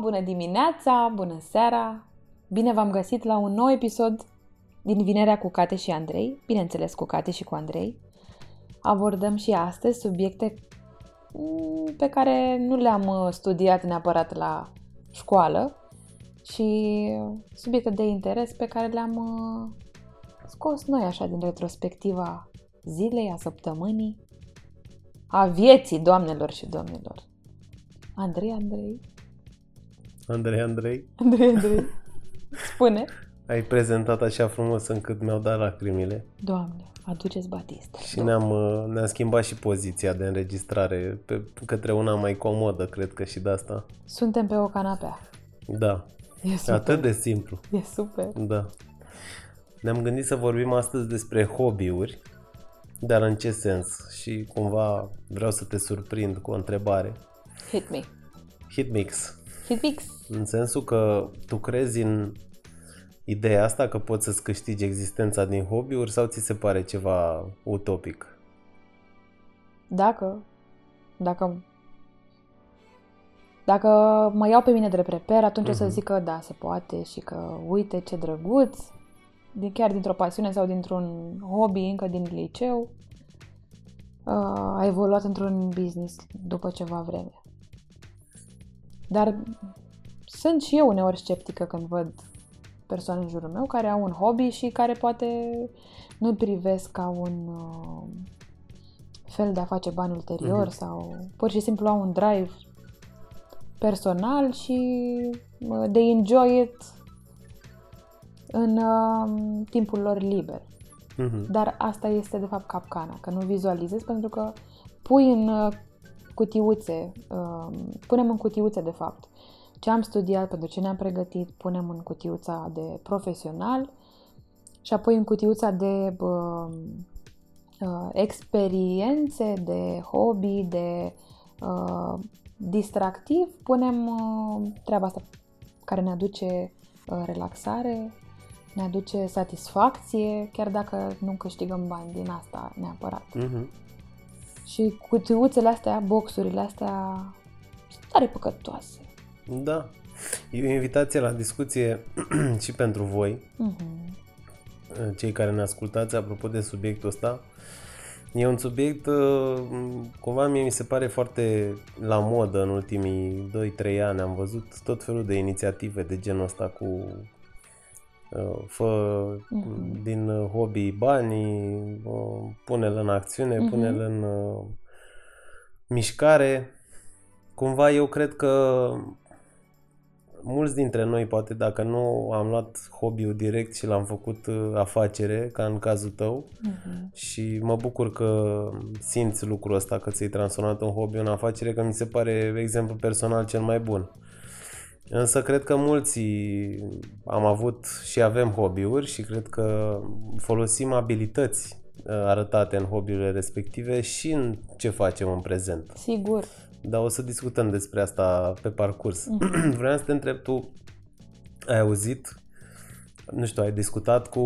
bună dimineața, bună seara! Bine v-am găsit la un nou episod din Vinerea cu Cate și Andrei, bineînțeles cu Cate și cu Andrei. Abordăm și astăzi subiecte mm, pe care nu le-am uh, studiat neapărat la școală și subiecte de interes pe care le-am uh, scos noi așa din retrospectiva zilei, a săptămânii, a vieții, doamnelor și domnilor. Andrei, Andrei. Andrei, Andrei. Andrei, Andrei. Spune. Ai prezentat așa frumos încât mi-au dat lacrimile. Doamne, aduceți Batista. Și ne-am, uh, ne-am schimbat și poziția de înregistrare pe, către una mai comodă, cred că și de asta. Suntem pe o canapea. Da. E super. Atât de simplu. E super. Da. Ne-am gândit să vorbim astăzi despre hobby-uri, dar în ce sens? Și cumva vreau să te surprind cu o întrebare. Hit me. Hitmix. Hitmix. În sensul că tu crezi în ideea asta că poți să-ți câștigi existența din hobby-uri sau ți se pare ceva utopic? Dacă, dacă, dacă mă iau pe mine drept reper, atunci uh-huh. o să Mhm. zic că da, se poate și că uite ce drăguț, din, chiar dintr-o pasiune sau dintr-un hobby încă din liceu, uh, a evoluat într-un business după ceva vreme. Dar sunt și eu uneori sceptică când văd persoane în jurul meu care au un hobby și care poate nu-l privesc ca un uh, fel de a face bani ulterior Mhm. sau pur și simplu au un drive personal și uh, they enjoy it în uh, timpul lor liber. Mhm. Dar asta este de fapt capcana, că nu vizualizezi pentru că pui în uh, cutiuțe, uh, punem în cutiuțe de fapt ce am studiat, pentru ce ne-am pregătit, punem în cutiuța de profesional și apoi în cutiuța de uh, uh, experiențe, de hobby, de uh, distractiv, punem uh, treaba asta care ne aduce uh, relaxare, ne aduce satisfacție, chiar dacă nu câștigăm bani din asta neapărat. Mhm. Și cutiuțele astea, boxurile astea, sunt tare păcătoase. Da. E o invitație la discuție și pentru voi, Mhm. cei care ne ascultați, apropo de subiectul ăsta. E un subiect, uh, cumva mie mi se pare foarte la modă în ultimii 2-3 ani. Am văzut tot felul de inițiative de genul ăsta cu uh, fă Mhm. din uh, hobby banii, uh, pune-l în acțiune, Mhm. pune-l în uh, mișcare. Cumva eu cred că mulți dintre noi, poate dacă nu am luat hobby-ul direct și l-am făcut uh, afacere, ca în cazul tău, Mhm. și mă bucur că simți lucrul ăsta, că ți-ai transformat un hobby în afacere, că mi se pare exemplu personal cel mai bun. Însă cred că mulți am avut și avem hobby-uri și cred că folosim abilități uh, arătate în hobby-urile respective și în ce facem în prezent. Sigur. Dar o să discutăm despre asta pe parcurs. Mhm. Vreau să te întreb tu, ai auzit, nu știu, ai discutat cu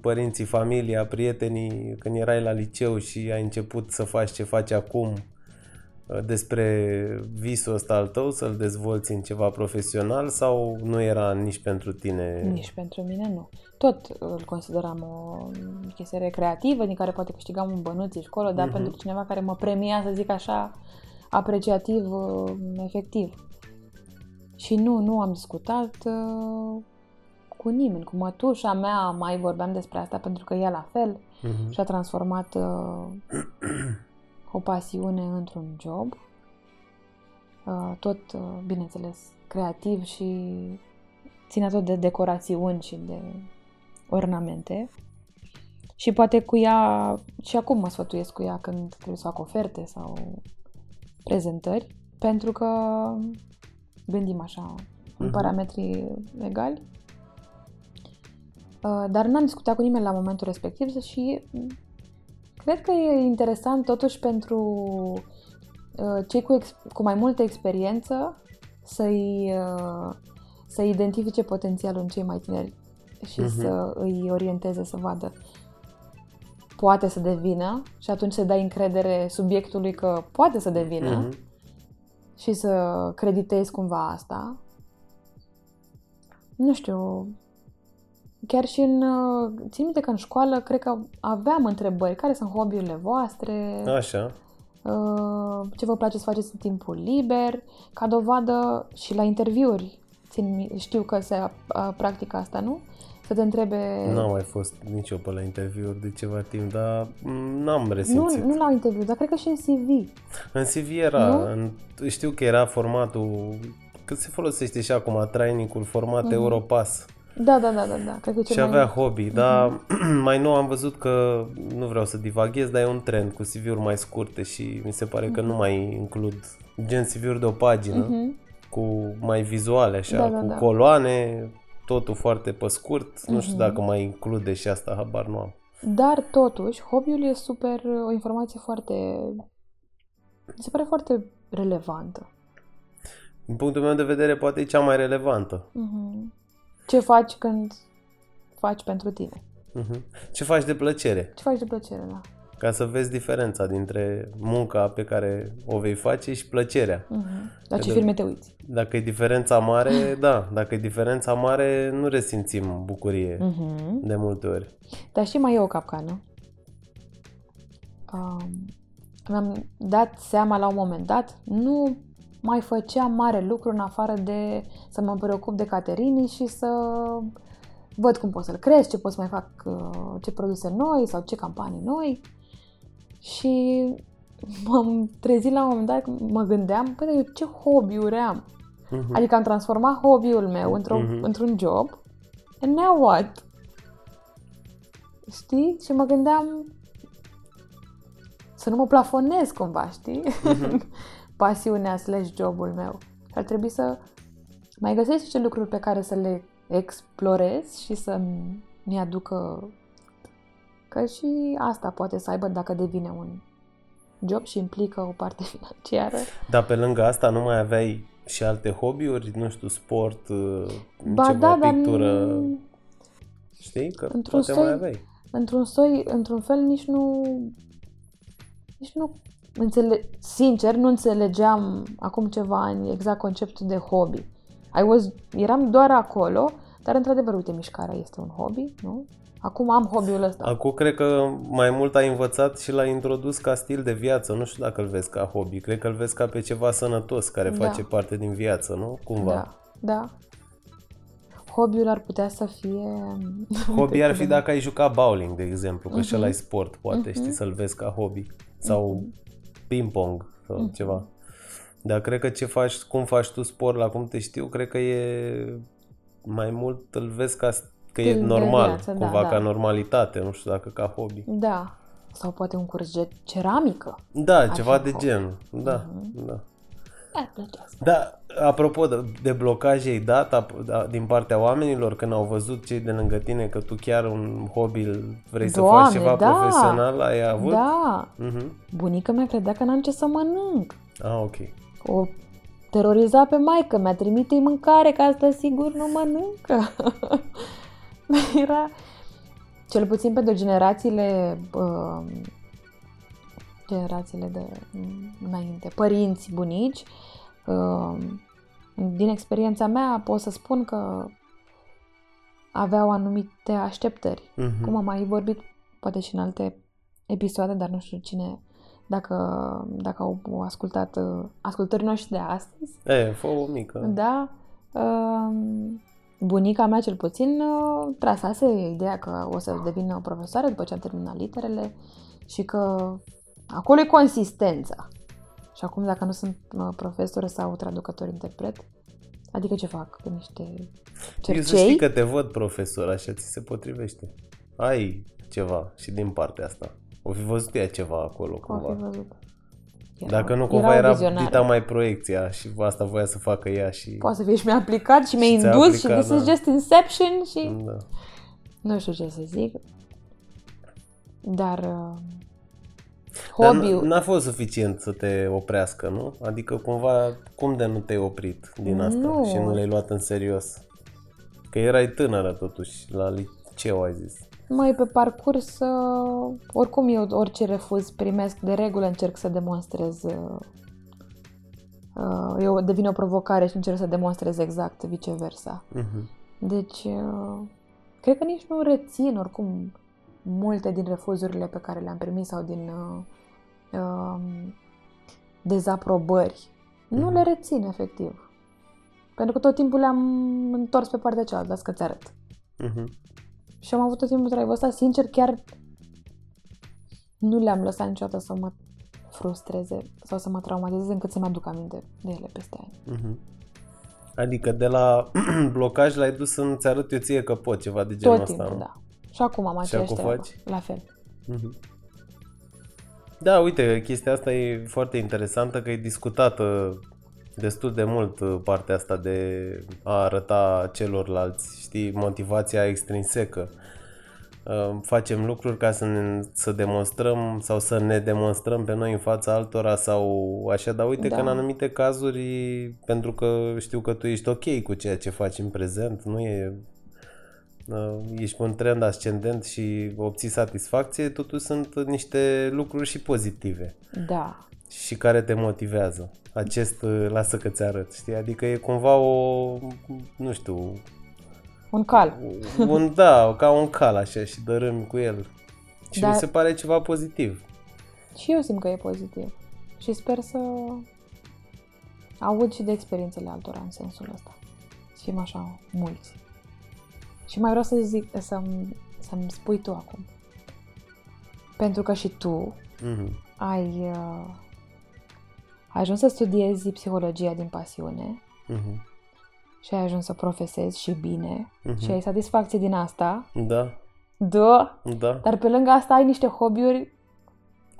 părinții, familia, prietenii când erai la liceu și ai început să faci ce faci acum uh, despre visul ăsta al tău, să-l dezvolți în ceva profesional sau nu era nici pentru tine? Nici pentru mine nu. Tot îl consideram o chestie recreativă din care poate câștigam un bănuț acolo, dar Mhm. pentru cineva care mă premia, să zic așa, apreciativ, uh, efectiv. Și nu, nu am discutat uh, cu nimeni. Cu mătușa mea mai vorbeam despre asta pentru că ea la fel Mhm. și-a transformat uh, o pasiune într-un job. Uh, tot, uh, bineînțeles, creativ și ține tot de decorațiuni și de ornamente. Și poate cu ea, și acum mă sfătuiesc cu ea când trebuie să fac oferte sau prezentări, pentru că gândim așa în Mhm. parametri egali. Uh, Dar n-am discutat cu nimeni la momentul respectiv și cred că e interesant totuși pentru uh, cei cu, ex- cu mai multă experiență să-i, uh, să identifice potențialul în cei mai tineri și Mhm. să îi orienteze să vadă poate să devină și atunci să dai încredere subiectului că poate să devină Mhm. și să creditezi cumva asta nu știu, chiar și în, uh, țin minte că în școală cred că aveam întrebări, care sunt hobby-urile voastre, Așa. uh, ce vă place să faceți în timpul liber, ca dovadă și la interviuri, țin, mi- știu că se uh, practică asta, nu? Să te întrebe... N-am mai fost nici eu pe la interviuri de ceva timp, dar mm, n-am nu, resimțit. nu la interviu, dar cred că și în CV. În CV era, Nu? în, știu că era formatul, că se folosește și acum training-ul format Europass Da, da, da, da, da. Cred că e cel și mai... avea hobby, dar mai nou am văzut că, nu vreau să divaghez, dar e un trend cu CV-uri mai scurte și mi se pare că nu mai includ gen CV-uri de o pagină, Mhm. cu mai vizuale așa, Da, da, cu da. coloane, totul foarte pe scurt, nu Mhm. știu dacă mai include și asta, habar nu am. Dar totuși, hobby-ul e super, o informație foarte, mi se pare foarte relevantă. Din punctul meu de vedere, poate e cea mai relevantă. Mhm. Ce faci când faci pentru tine? Mhm. Ce faci de plăcere? Ce faci de plăcere, da? Ca să vezi diferența dintre munca pe care o vei face și plăcerea. Mhm. La ce de- filme te uiți? Dacă e diferența mare, da. Dacă e diferența mare, nu resimțim bucurie Mhm. de multe ori. Dar și mai e o capcană. Um, mi-am dat seama la un moment dat, nu mai făceam mare lucru în afară de să mă preocup de Caterini și să văd cum pot să-l cresc, ce pot să mai fac, uh, ce produse noi sau ce campanii noi. Și m-am trezit la un moment dat, mă gândeam, păi, dar eu ce hobby-uri am? Mhm. Adică am transformat hobby-ul meu într-un, Mhm. într-un job and now what? Știi? Și mă gândeam să nu mă plafonez cumva, știi? Pasiunea slash jobul meu. Și ar trebui să mai găsesc niște lucruri pe care să le explorez și să mi aducă că și asta poate să aibă dacă devine un job și implică o parte financiară. Dar pe lângă asta nu mai aveai și alte hobby-uri? Nu știu, sport, uh, Ba ceva, da, dar pictură? nu- Știi? Că Într-un poate soi- mai aveai. într-un soi, într-un fel nici nu nici nu înțele- sincer, nu înțelegeam acum ceva ani exact conceptul de hobby. I was, eram doar acolo, dar într-adevăr, uite, mișcarea este un hobby, nu? Acum am hobby-ul ăsta. Acum cred că mai mult ai învățat și l-ai introdus ca stil de viață. Nu știu dacă îl vezi ca hobby. Cred că îl vezi ca pe ceva sănătos care Da. face parte din viață, nu? Cumva. Da, da. Hobby-ul ar putea să fie... Hobby ar fi dacă ai juca bowling, de exemplu, că Mhm. și ăla e sport, poate, știi, să-l vezi ca hobby. Sau Mhm. Ping-pong sau ceva. Dar cred că ce faci, cum faci tu sport, la cum te știu, cred că e mai mult îl vezi ca că e Stil de normal, viață, da, cumva da. ca normalitate, nu știu dacă ca hobby. Da. Sau poate un curs de ceramică. Da, ceva fi de hobby. genul. Da, Mhm. da. Ar plăcea să- Da, apropo de, de blocaj, ai dat ap- da, din partea oamenilor când au văzut cei de lângă tine că tu chiar un hobby îl vrei să Doamne, faci ceva da. profesional, ai avut? Da. Mhm. Bunica mea credea că n-am ce să mănânc. Ah, ok. O teroriza pe maică mea, trimite-i mâncare, că asta sigur nu mănâncă. Era, cel puțin pentru generațiile, uh, generațiile de mm, înainte, părinți, bunici, uh, din experiența mea pot să spun că aveau anumite așteptări. Mhm. Cum am mai vorbit, poate și în alte episoade, dar nu știu cine, dacă, dacă au ascultat uh, ascultării noștri de astăzi. E, fă o mică. Da. Um, bunica mea cel puțin uh, trasase ideea că o să devină profesoară după ce am terminat literele și că acolo e consistența. Și acum dacă nu sunt uh, profesor sau traducător interpret, adică ce fac? Cu niște Eu să știi cercei? că te văd profesor, așa ți se potrivește. Ai ceva și din partea asta. O fi văzut ea ceva acolo O fi cumva. văzut. Era- Dacă nu era cumva o era vizionară. dita mai proiecția și asta voia să facă ea și... Poate să fie și mi-a aplicat și mi-a Și ți-a indus și aplicat, this is da. just inception și... Da. Nu știu ce să zic. Dar... Uh, Dar hobby n- n-a fost suficient să te oprească, nu? Adică cumva, cum de nu te-ai oprit din asta Nu. și nu l-ai luat în serios? Că erai tânără totuși, la liceu ai zis. mai pe parcurs, uh, oricum eu orice refuz primesc, de regulă încerc să demonstrez... Uh, uh, eu devine o provocare și încerc să demonstrez exact viceversa. Mhm. Deci, uh, cred că nici nu rețin oricum multe din refuzurile pe care le-am primit sau din uh, uh, dezaprobări. Mm-hmm. Nu Mhm. le rețin, efectiv. Pentru că tot timpul le-am întors pe partea cealaltă, las că ți arăt. Mhm. Și am avut tot timpul drive ăsta, sincer, chiar nu le-am lăsat niciodată să mă frustreze sau să mă traumatizeze încât să-mi aduc aminte de ele peste ani. Mhm. Adică de la blocaj l-ai dus să-ți arăt eu ție că pot, ceva de genul Tot ăsta. timpul, nu? da. Și acum am Și aceeași acum treabă. faci? La fel. Mhm. Da, uite, chestia asta e foarte interesantă că e discutată destul de mult uh, partea asta de a arăta celorlalți, știi, motivația extrinsecă. Uh, Facem lucruri ca să, ne, să demonstrăm sau să ne demonstrăm pe noi în fața altora sau așa, dar uite Da. că în anumite cazuri, pentru că știu că tu ești ok cu ceea ce faci în prezent, nu e uh, ești pe un trend ascendent și obții satisfacție, totuși sunt niște lucruri și pozitive Da. și care te motivează. Acest uh, lasă că ți arăt, știi? Adică e cumva o, nu știu, Un cal. un, da, ca un cal așa și dărâmi cu el. Și Dar- mi se pare ceva pozitiv. Și eu simt că e pozitiv. Și sper să aud și de experiențele altora în sensul ăsta. Să fim așa mulți. Și mai vreau să zic, să-mi, să-mi spui tu acum. Pentru că și tu Mhm. ai, uh, ai ajuns să studiezi psihologia din pasiune Mhm. și ai ajuns să profesezi și bine Mhm. și ai satisfacție din asta. Da, Da, da, dar pe lângă asta ai niște hobby-uri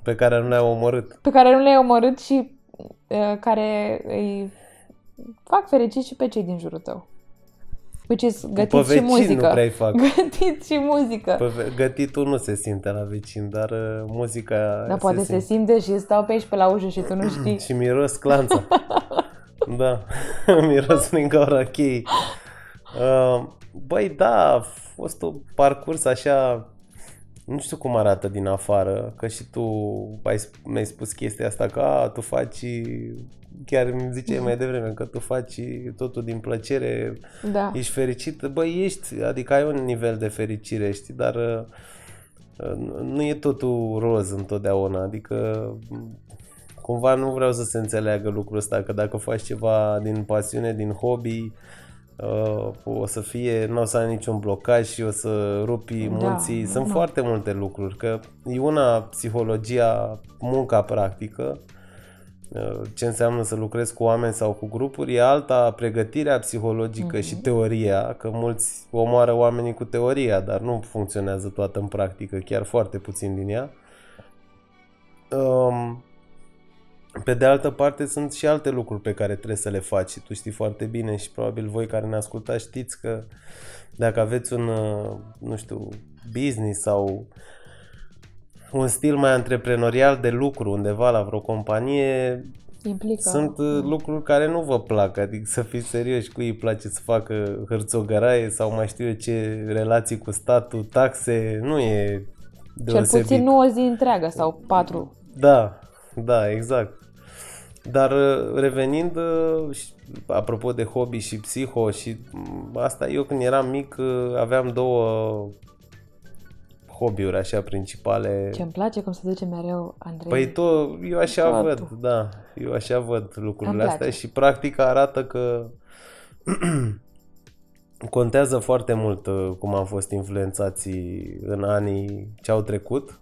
pe care nu le-am omorât. pe care nu le-ai omorât și uh, care îi fac fericit și pe cei din jurul tău. Which is gătit Pe și vecini muzică. nu prea fac. Gătit și muzică. Pe ve- gătitul nu se simte la vecin, dar uh, muzica Dar poate se simte. simte și stau pe aici pe la ușă și tu nu știi. Și miros clanța. da, miros prin gaura cheii. Uh, băi, da, a fost un parcurs așa, nu știu cum arată din afară, că și tu ai, sp- mi-ai spus chestia asta, că a, tu faci, chiar mi ziceai mai devreme, că tu faci totul din plăcere, Da. ești fericit, băi, ești, adică ai un nivel de fericire, știi, dar uh, nu e totul roz întotdeauna, adică m, cumva nu vreau să se înțeleagă lucrul ăsta, că dacă faci ceva din pasiune, din hobby, uh, o să fie, nu o să ai niciun blocaj și o să rupi Da, munții, sunt normal. foarte multe lucruri, că e una psihologia, munca practică, Uh, ce înseamnă să lucrezi cu oameni sau cu grupuri, e alta pregătirea psihologică și teoria, că mulți omoară oamenii cu teoria, dar nu funcționează toată în practică, chiar foarte puțin din ea. Um, Pe de altă parte sunt și alte lucruri pe care trebuie să le faci și tu știi foarte bine și probabil voi care ne ascultați știți că dacă aveți un, uh, nu știu, business sau un stil mai antreprenorial de lucru undeva la vreo companie, Implică. sunt uh, lucruri care nu vă plac, adică să fiți serioși cu ei place să facă hârțogăraie sau mai știu eu ce relații cu statul, taxe, nu e Cel deosebit. puțin nu o zi întreagă sau patru. Da, da, exact. Dar uh, revenind, uh, și- apropo de hobby și psiho și m, asta, eu când eram mic uh, aveam două hobby-uri așa principale. Ce îmi place cum se duce mereu, Andrei. Păi tot, eu așa Totul. văd, da, eu așa văd lucrurile Îmi astea place. și practica arată că contează foarte mult uh, cum am fost influențați în anii ce au trecut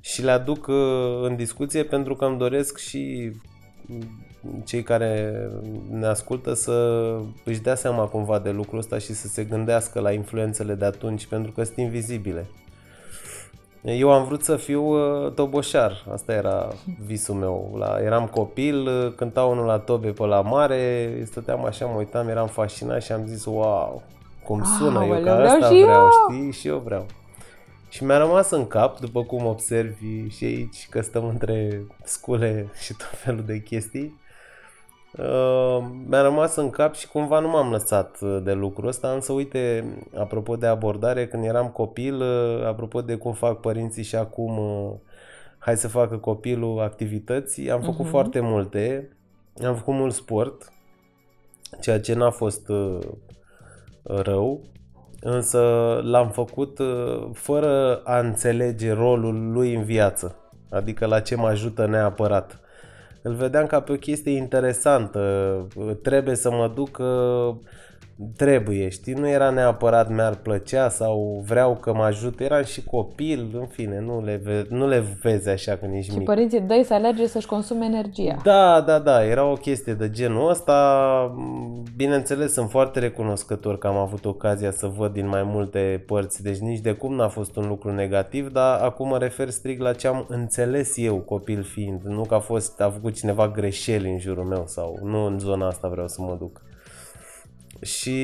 și le aduc uh, în discuție pentru că îmi doresc și mm, cei care ne ascultă să își dea seama cumva de lucrul ăsta și să se gândească la influențele de atunci pentru că sunt invizibile. Eu am vrut să fiu uh, toboșar, asta era visul meu. La, eram copil, uh, cânta unul la tobe pe la mare, stăteam așa, mă uitam, eram fascinat și am zis, wow, cum sună, eu Aoleu, ca vreau asta și vreau, eu! știi, și eu vreau. Și mi-a rămas în cap, după cum observi și aici, că stăm între scule și tot felul de chestii, Uh, mi-a rămas în cap și cumva nu m-am lăsat uh, de lucrul ăsta, însă uite, apropo de abordare, când eram copil, uh, apropo de cum fac părinții și acum, uh, hai să facă copilul activități, am făcut Mhm. foarte multe, am făcut mult sport, ceea ce n-a fost uh, rău, însă l-am făcut uh, fără a înțelege rolul lui în viață, adică la ce mă ajută neapărat. Îl vedeam ca pe o chestie interesantă, trebuie să mă duc uh, trebuie, știi? Nu era neapărat mi-ar plăcea sau vreau că mă ajut, eram și copil, în fine, nu le, ve- nu le vezi așa când ești Și mic. părinții dăi să alerge să-și consume energia. Da, da, da, era o chestie de genul ăsta. Bineînțeles, sunt foarte recunoscător că am avut ocazia să văd din mai multe părți, deci nici de cum n-a fost un lucru negativ, dar acum mă refer strict la ce am înțeles eu copil fiind, nu că a fost, a făcut cineva greșeli în jurul meu sau nu în zona asta vreau să mă duc. Și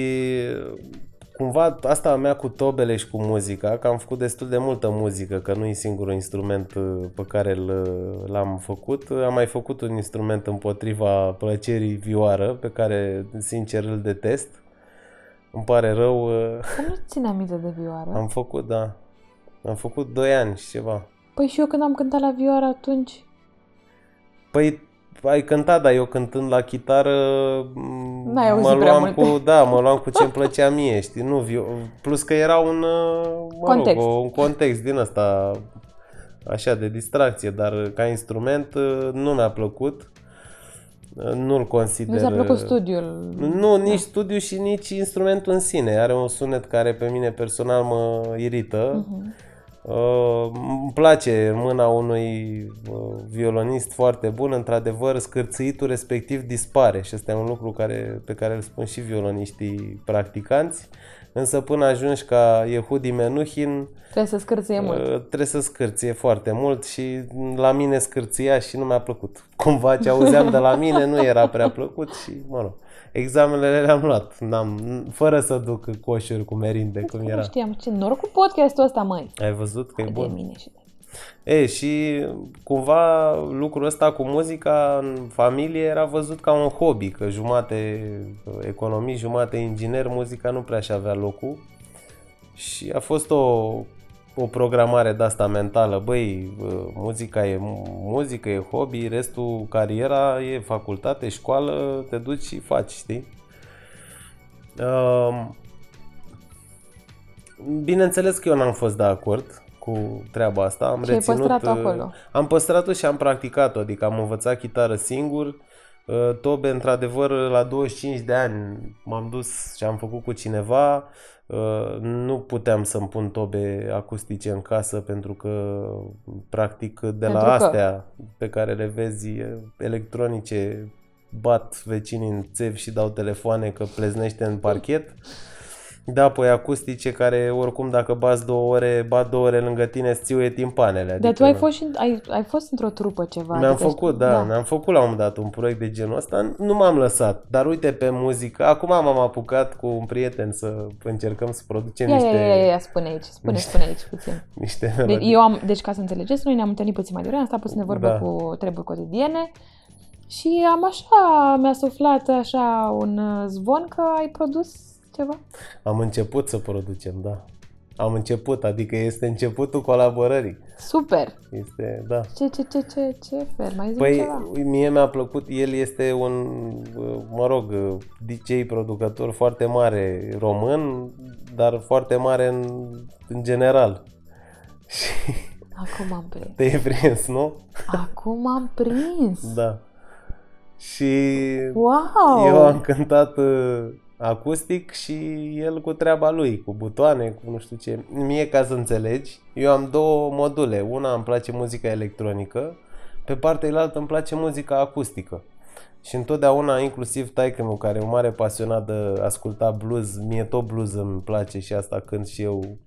cumva asta a mea cu tobele și cu muzica, că am făcut destul de multă muzică, că nu e singurul instrument uh, pe care l- l-am făcut. Am mai făcut un instrument împotriva plăcerii vioară, pe care sincer îl detest. Îmi pare rău, uh, Că nu ține aminte de vioară. am făcut, da. Am făcut 2 ani și ceva. Păi și eu când am cântat la vioară atunci... Păi ai cântat, dar eu cântând la chitară m, N-ai auzit mă prea luam multe. cu, da, mă luam cu ce îmi plăcea mie, știi, nu, viu, plus că era un, uh, mă Context. Rog, o- un context din ăsta așa de distracție, dar ca instrument uh, nu mi-a plăcut, Uh, nu-l consider... Nu ți-a plăcut uh, studiul. Nu, nici studiu și nici instrumentul în sine. Are un sunet care pe mine personal mă irită. Mhm. Uh, îmi place în mâna unui uh, violonist foarte bun, într-adevăr, scârțâitul respectiv dispare și ăsta e un lucru care, pe care îl spun și violoniștii practicanți, însă până ajungi ca Yehudi Menuhin, Trebuie să scârție mult. uh, trebuie să scârție foarte mult și la mine scârția și nu mi-a plăcut. Cumva ce auzeam de la mine nu era prea plăcut și, mă rog, examenele le-am luat, N-am, fără să duc coșuri cu merinde, cum Nu era. știam ce noroc cu podcastul ăsta, măi. Ai văzut că e De bun? mine și de... E, și cumva lucrul ăsta cu muzica în familie era văzut ca un hobby, că jumate economii, jumate inginer, muzica nu prea și avea locul. Și a fost o, o programare de asta mentală, băi, muzica e muzică, e hobby, restul cariera e facultate, școală, te duci și faci, știi? Um, Bineînțeles că eu n-am fost de acord cu treaba asta. Am Și ai reținut, păstrat-o uh, acolo. Am păstrat-o și am practicat-o, adică am învățat chitară singur. Uh, Tobe, într-adevăr, la 25 de ani m-am dus și am făcut cu cineva. Uh, Nu puteam să-mi pun tobe acustice în casă pentru că, practic, de Pentru la că? astea pe care le vezi electronice, bat vecinii în țevi și dau telefoane că pleznește în parchet. Da, apoi acustice care oricum dacă bați două ore, bat două ore lângă tine, îți țiuie timpanele. Adică Dar tu ai nu. fost, și, ai, ai fost într-o trupă ceva. Mi-am adică făcut, da, da. mi-am făcut la un moment dat un proiect de genul ăsta, nu m-am lăsat, dar uite pe muzică, acum m-am apucat cu un prieten să încercăm să producem Ia, niște, ia, ia, ia, ia, spune aici, spune, spune aici puțin. niște De, melodii. eu am, deci ca să înțelegeți, noi ne-am întâlnit puțin mai devreme, am stat puțin de vorbă Da. cu treburi cotidiene și am așa, mi-a suflat așa un uh, zvon că ai produs ceva. Am început să producem, da. Am început, adică este începutul colaborării. Super! Este, da. Ce, ce, ce, ce, ce fel? Mai zi Păi, ceva. mie mi-a plăcut, el este un, mă rog, DJ producător foarte mare român, dar foarte mare în, în general. Și Acum am prins. te-ai prins, nu? Acum am prins! Da. Și Wow! eu am cântat uh, acustic și el cu treaba lui, cu butoane, cu nu știu ce. Mie, ca să înțelegi, eu am două module. Una îmi place muzica electronică, pe partea cealaltă îmi place muzica acustică. Și întotdeauna, inclusiv taică meu care e un mare pasionat de asculta blues, mie tot blues îmi place și asta cânt și eu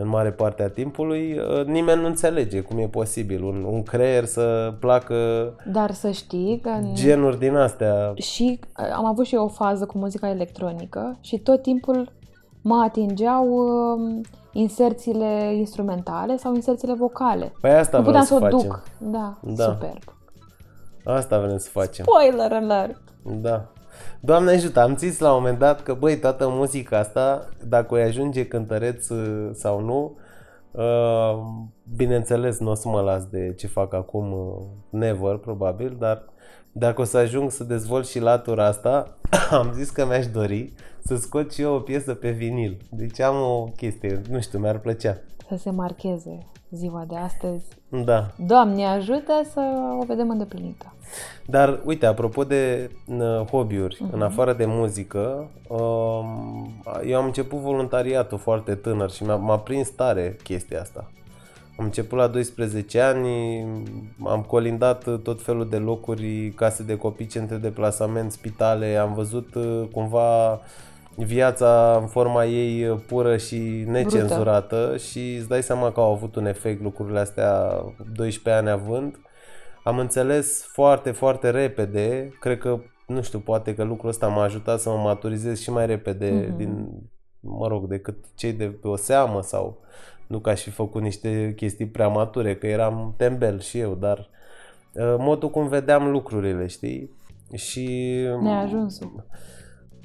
în mare parte a timpului, uh, nimeni nu înțelege cum e posibil un, un creier să placă Dar să știi că în- genuri din astea. și uh, am avut și eu o fază cu muzica electronică și tot timpul mă atingeau um, inserțiile instrumentale sau inserțiile vocale. Păi asta nu vreau puteam să să o facem. duc. Da, Da. superb. Asta vrem să facem. Spoiler alert! Da. Doamne ajută, am zis la un moment dat că, băi, toată muzica asta, dacă o ajunge cântăreț uh, sau nu, Uh, bineînțeles, nu o să mă las de ce fac acum, uh, never, probabil, dar dacă o să ajung să dezvolt și latura asta, am zis că mi-aș dori să scot și eu o piesă pe vinil. Deci am o chestie, nu știu, mi-ar plăcea. Să se marcheze ziua de astăzi. Da. Doamne ajută să o vedem îndeplinită. Dar, uite, apropo de uh, hobby-uri, uh-huh. în afară de muzică, uh, eu am început voluntariatul foarte tânăr și m-a, m-a prins tare chestia asta. Am început la 12 ani, am colindat tot felul de locuri, case de copii, centre de plasament, spitale, am văzut uh, cumva viața în forma ei pură și necenzurată Brută. și îți dai seama că au avut un efect lucrurile astea 12 ani având. Am înțeles foarte, foarte repede, cred că, nu știu, poate că lucrul ăsta m-a ajutat să mă maturizez și mai repede mm-hmm. din, mă rog, decât cei de pe o seamă sau nu că aș fi făcut niște chestii prea mature, că eram tembel și eu, dar uh, modul cum vedeam lucrurile, știi? Și... Neajunsul.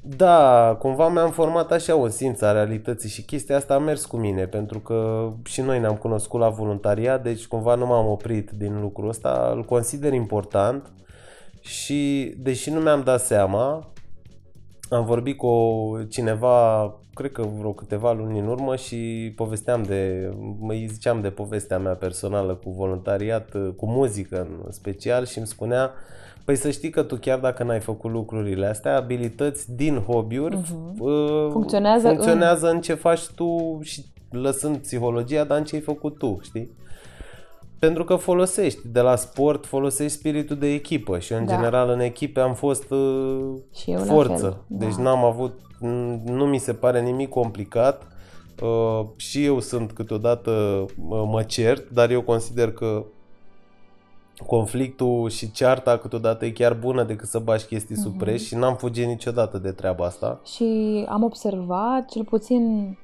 Da, cumva mi-am format așa o simță a realității și chestia asta a mers cu mine, pentru că și noi ne-am cunoscut la voluntariat, deci cumva nu m-am oprit din lucrul ăsta, îl consider important și deși nu mi-am dat seama, am vorbit cu cineva, cred că vreo câteva luni în urmă și povesteam de, mă ziceam de povestea mea personală cu voluntariat, cu muzică în special și îmi spunea Păi să știi că tu chiar dacă n-ai făcut lucrurile astea, abilități din hobby-uri uh-huh. uh, funcționează, funcționează în... în ce faci tu și lăsând psihologia, dar în ce ai făcut tu, știi? Pentru că folosești, de la sport folosești spiritul de echipă și în da. general în echipe am fost uh, și eu forță. Da. Deci n-am avut, nu mi se pare nimic complicat. Uh, și eu sunt câteodată uh, mă cert, dar eu consider că conflictul și cearta câteodată e chiar bună decât să bași chestii uh-huh. sub preș și n-am fugit niciodată de treaba asta. Și am observat, cel puțin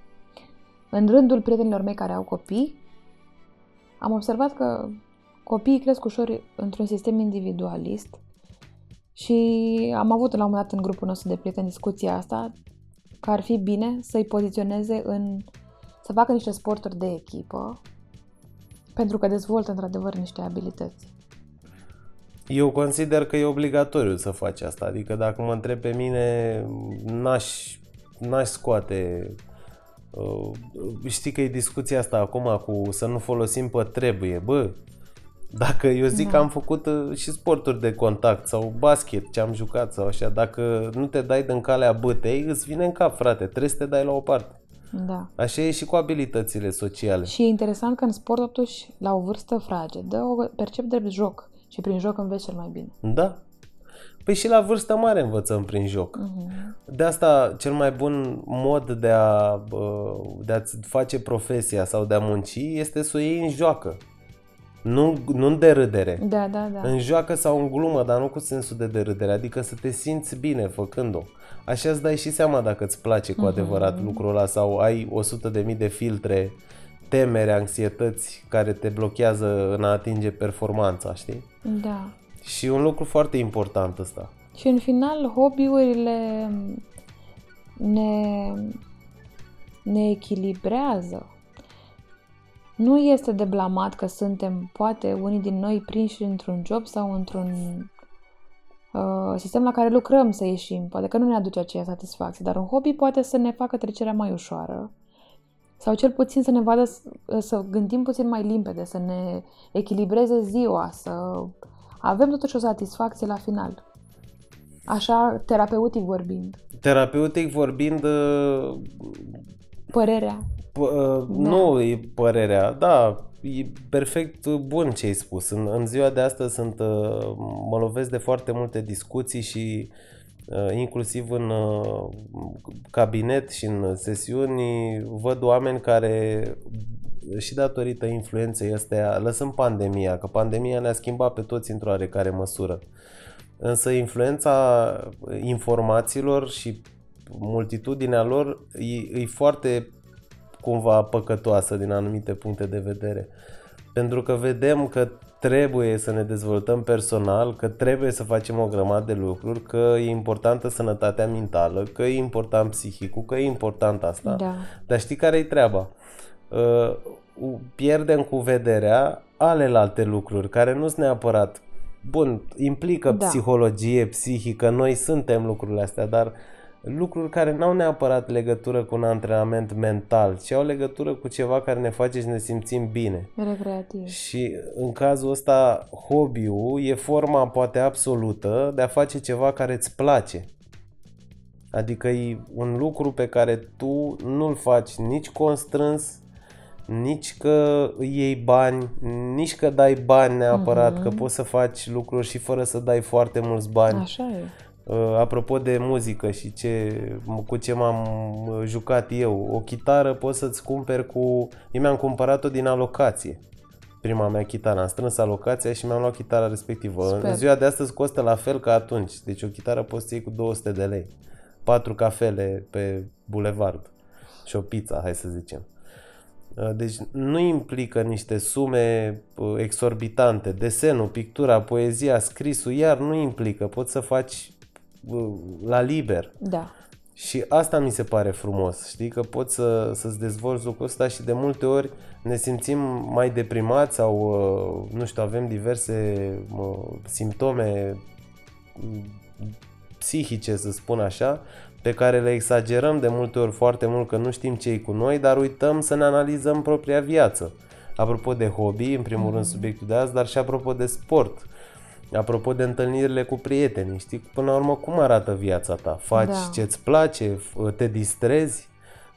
în rândul prietenilor mei care au copii, am observat că copiii cresc ușor într-un sistem individualist și am avut la un moment dat în grupul nostru de prieteni discuția asta că ar fi bine să-i poziționeze în să facă niște sporturi de echipă pentru că dezvoltă într-adevăr niște abilități. Eu consider că e obligatoriu să faci asta. Adică dacă mă întreb pe mine, n-aș, n-aș scoate... Uh, știi că e discuția asta acum cu să nu folosim pe trebuie. Bă, dacă eu zic da. că am făcut uh, și sporturi de contact sau basket ce am jucat sau așa, dacă nu te dai din calea bătei, îți vine în cap, frate, trebuie să te dai la o parte. Da. Așa e și cu abilitățile sociale. Și e interesant că în sport, totuși, la o vârstă fragedă, o percep drept joc. Și prin joc înveți cel mai bine. Da. Păi și la vârstă mare învățăm prin joc. Uh-huh. De asta cel mai bun mod de a, de a face profesia sau de a munci este să o iei în joacă. Nu, nu în derâdere. Da, da, da. În joacă sau în glumă, dar nu cu sensul de derâdere. Adică să te simți bine făcând-o. Așa îți dai și seama dacă îți place cu adevărat uh-huh. lucrul ăla sau ai 100.000 de filtre temere, anxietăți care te blochează în a atinge performanța, știi? Da. Și un lucru foarte important ăsta. Și în final, hobby-urile ne, ne echilibrează. Nu este de blamat că suntem, poate, unii din noi prinși într-un job sau într-un uh, sistem la care lucrăm să ieșim. Poate că nu ne aduce aceea satisfacție, dar un hobby poate să ne facă trecerea mai ușoară sau cel puțin să ne vadă să gândim puțin mai limpede, să ne echilibreze ziua, să avem totuși o satisfacție la final. Așa, terapeutic vorbind. Terapeutic vorbind... Uh, părerea. P- uh, da. Nu e părerea, da, e perfect bun ce ai spus. În, în ziua de astăzi sunt, uh, mă lovesc de foarte multe discuții și uh, Uh, inclusiv în uh, cabinet și în sesiuni, văd oameni care și datorită influenței astea, lăsând pandemia, că pandemia ne-a schimbat pe toți într-o oarecare măsură. Însă influența informațiilor și multitudinea lor e, e foarte cumva păcătoasă din anumite puncte de vedere. Pentru că vedem că trebuie să ne dezvoltăm personal, că trebuie să facem o grămadă de lucruri, că e importantă sănătatea mentală, că e important psihicul, că e important asta. Da. Dar știi care e treaba? Uh, pierdem cu vederea alelalte lucruri care nu sunt neapărat bun, implică Da. psihologie, psihică, noi suntem lucrurile astea, dar lucruri care nu au neapărat legătură cu un antrenament mental, ci au legătură cu ceva care ne face să ne simțim bine. Recreativ. Și în cazul ăsta, hobby-ul e forma poate absolută de a face ceva care îți place. Adică e un lucru pe care tu nu-l faci nici constrâns, nici că îi iei bani, nici că dai bani neapărat, Mhm. că poți să faci lucruri și fără să dai foarte mulți bani. Așa e. Uh, apropo de muzică și ce, cu ce m-am uh, jucat eu, o chitară poți să-ți cumperi cu... Eu mi-am cumpărat-o din alocație. Prima mea chitară. Am strâns alocația și mi-am luat chitara respectivă. Sper. În ziua de astăzi costă la fel ca atunci. Deci o chitară poți să iei cu 200 de lei. Patru cafele pe bulevard. Și o pizza, hai să zicem. Uh, Deci nu implică niște sume uh, exorbitante. Desenul, pictura, poezia, scrisul, iar nu implică. Poți să faci uh, la liber. Da. Și asta mi se pare frumos, știi, că poți să, să-ți dezvolți lucrul ăsta și de multe ori ne simțim mai deprimați sau, uh, nu știu, avem diverse uh, simptome mm, psihice, să spun așa, pe care le exagerăm de multe ori foarte mult că nu știm ce e cu noi, dar uităm să ne analizăm propria viață. Apropo de hobby, în primul rând subiectul de azi, dar și apropo de sport. Apropo de întâlnirile cu prietenii, știi, până la urmă cum arată viața ta? Faci Da. ce-ți place, f- te distrezi,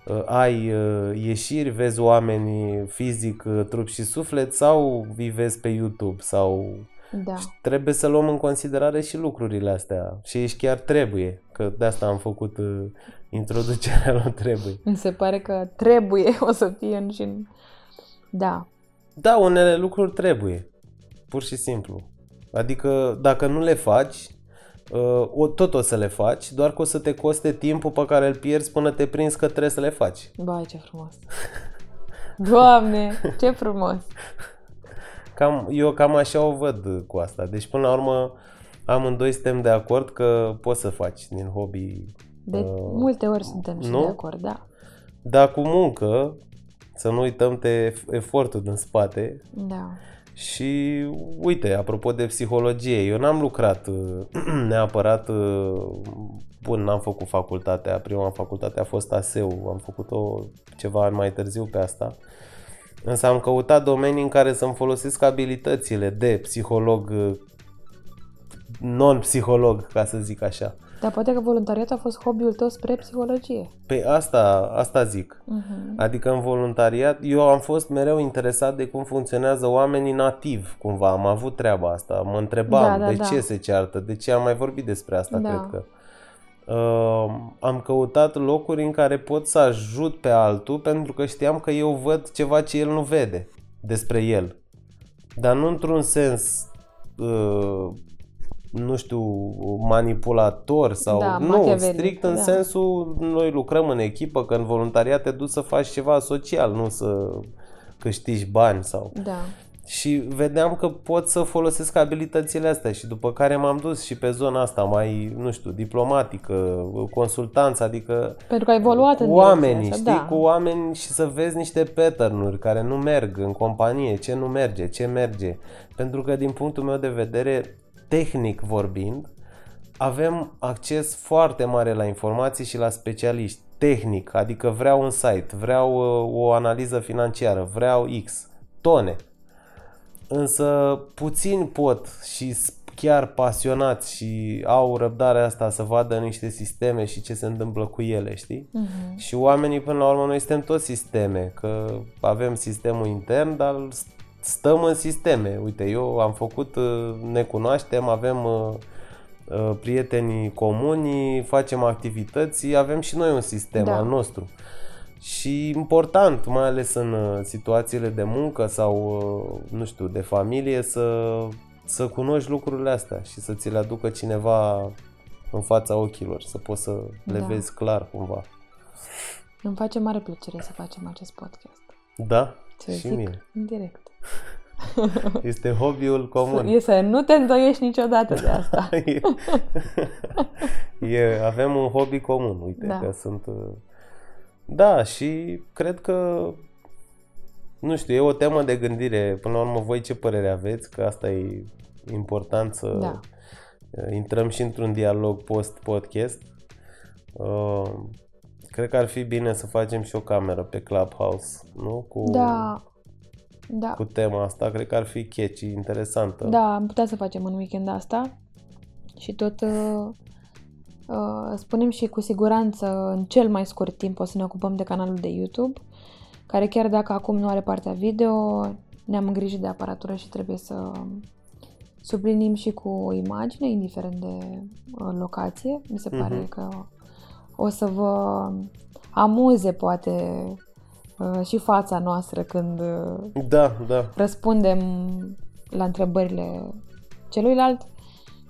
uh, ai uh, ieșiri, vezi oameni fizic, uh, trup și suflet sau îi vezi pe YouTube sau Da. și trebuie să luăm în considerare și lucrurile astea. Și aici chiar trebuie, că de asta am făcut uh, introducerea la trebuie. Mi se pare că trebuie o să fie în și în... Da. Da, unele lucruri trebuie, pur și simplu. Adică dacă nu le faci, uh, o, tot o să le faci, doar că o să te coste timpul pe care îl pierzi până te prinzi că trebuie să le faci. Bai, ce frumos. Doamne, ce frumos. Cam, eu cam așa o văd cu asta. Deci până la urmă amândoi suntem de acord că poți să faci din hobby De Uh, multe ori suntem și nu? de acord, da. Dar cu muncă, să nu uităm de efortul din spate. Da. Și uite, apropo de psihologie, eu n-am lucrat uh, neapărat, uh, bun, n-am făcut facultatea, prima facultate a fost ASEU, am făcut-o ceva ani mai târziu pe asta. Însă am căutat domenii în care să-mi folosesc abilitățile de psiholog, uh, non-psiholog, ca să zic așa. Dar poate că voluntariatul a fost hobby-ul tău spre psihologie. Pe asta, asta zic. Mhm. Adică în voluntariat, eu am fost mereu interesat de cum funcționează oamenii nativ, cumva. Am avut treaba asta. Mă întrebam Da, da, de da. ce se ceartă, de ce am mai vorbit despre asta, Da. cred că. Uh, am căutat locuri în care pot să ajut pe altul pentru că știam că eu văd ceva ce el nu vede despre el. Dar nu într-un sens uh, nu știu, manipulator sau... Da, nu, machiavelic, strict în da. sensul noi lucrăm în echipă, că în voluntariat te duci să faci ceva social, nu să câștigi bani sau... Da. Și vedeam că pot să folosesc abilitățile astea și după care m-am dus și pe zona asta mai, nu știu, diplomatică, consultanță, adică Pentru că ai evoluat în cu oamenii, direcția știi, asta, da. cu oameni și să vezi niște pattern care nu merg în companie, ce nu merge, ce merge. Pentru că din punctul meu de vedere, tehnic vorbind, avem acces foarte mare la informații și la specialiști. Tehnic, adică vreau un site, vreau uh, o analiză financiară, vreau X, tone. Însă puțini pot și s- chiar pasionați și au răbdarea asta să vadă niște sisteme și ce se întâmplă cu ele, știi? Mhm. Și oamenii, până la urmă, noi suntem toți sisteme, că avem sistemul intern, dar s- stăm în sisteme. Uite, eu am făcut, uh, ne cunoaștem, avem uh, uh, prietenii comuni, facem activități, avem și noi un sistem Da. al nostru. Și important, mai ales în uh, situațiile de muncă sau, uh, nu știu, de familie, să, să cunoști lucrurile astea și să ți le aducă cineva în fața ochilor, să poți să le Da. vezi clar cumva. Îmi face mare plăcere să facem acest podcast. Da, Ce și zic? mie. În direct. Este hobby-ul comun. E să nu te îndoiești niciodată de asta. e, e, avem un hobby comun, uite, Da. că sunt... uh, Da, și cred că nu știu, e o temă de gândire. Până la urmă, voi ce părere aveți? Că asta e important să Da. uh, intrăm și într-un dialog post-podcast. Uh, cred că ar fi bine să facem și o cameră pe Clubhouse, nu? Cu, Da, da, cu tema asta. Cred că ar fi catchy, interesantă. da, am putea să facem în weekend asta și tot uh, uh, spunem și cu siguranță în cel mai scurt timp o să ne ocupăm de canalul de YouTube, care chiar dacă acum nu are partea video, ne-am îngrijit de aparatură și trebuie să sublinim și cu imagine, indiferent de uh, locație. Mi se pare Mhm. că o să vă amuze poate uh, și fața noastră când uh, Da, da. răspundem la întrebările celuilalt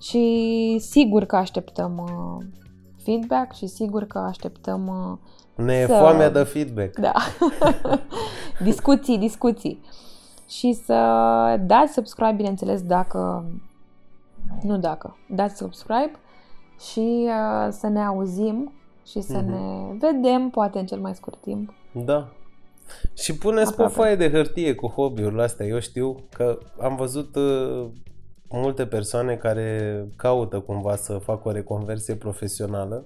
și sigur că așteptăm uh, feedback și sigur că așteptăm uh, Ne e Să- foamea de feedback. da, discuții, discuții. Și să dați subscribe, bineînțeles, dacă nu dacă, dați subscribe și uh, să ne auzim și să Mhm. ne vedem, poate în cel mai scurt timp. Da. Și puneți pe o Aproape. foaie de hârtie cu hobby-urile astea. Eu știu că am văzut uh, multe persoane care caută cumva să facă o reconversie profesională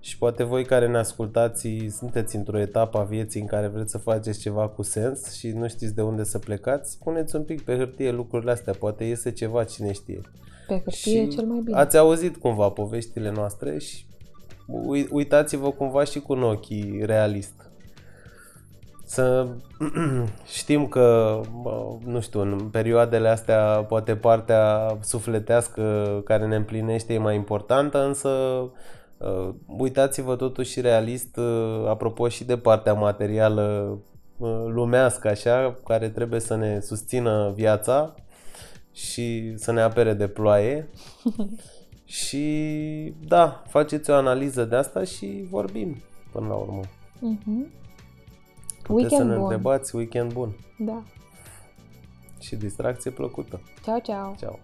și poate voi care ne ascultați sunteți într-o etapă a vieții în care vreți să faceți ceva cu sens și nu știți de unde să plecați, puneți un pic pe hârtie lucrurile astea, poate iese ceva, cine știe. Pe hârtie e cel mai bine. ați auzit cumva poveștile noastre și ui- uitați-vă cumva și cu un ochii realist. Să știm că, bă, nu știu, în perioadele astea poate partea sufletească care ne împlinește e mai importantă, însă uh, uitați-vă totuși și realist, uh, apropo și de partea materială uh, lumească așa, care trebuie să ne susțină viața și să ne apere de ploaie. și da, faceți o analiză de asta și vorbim până la urmă. Mhm. Puteți să Weekend ne bun. întrebați weekend bun Da. și distracție plăcută. Ciao, ciao. Ceau!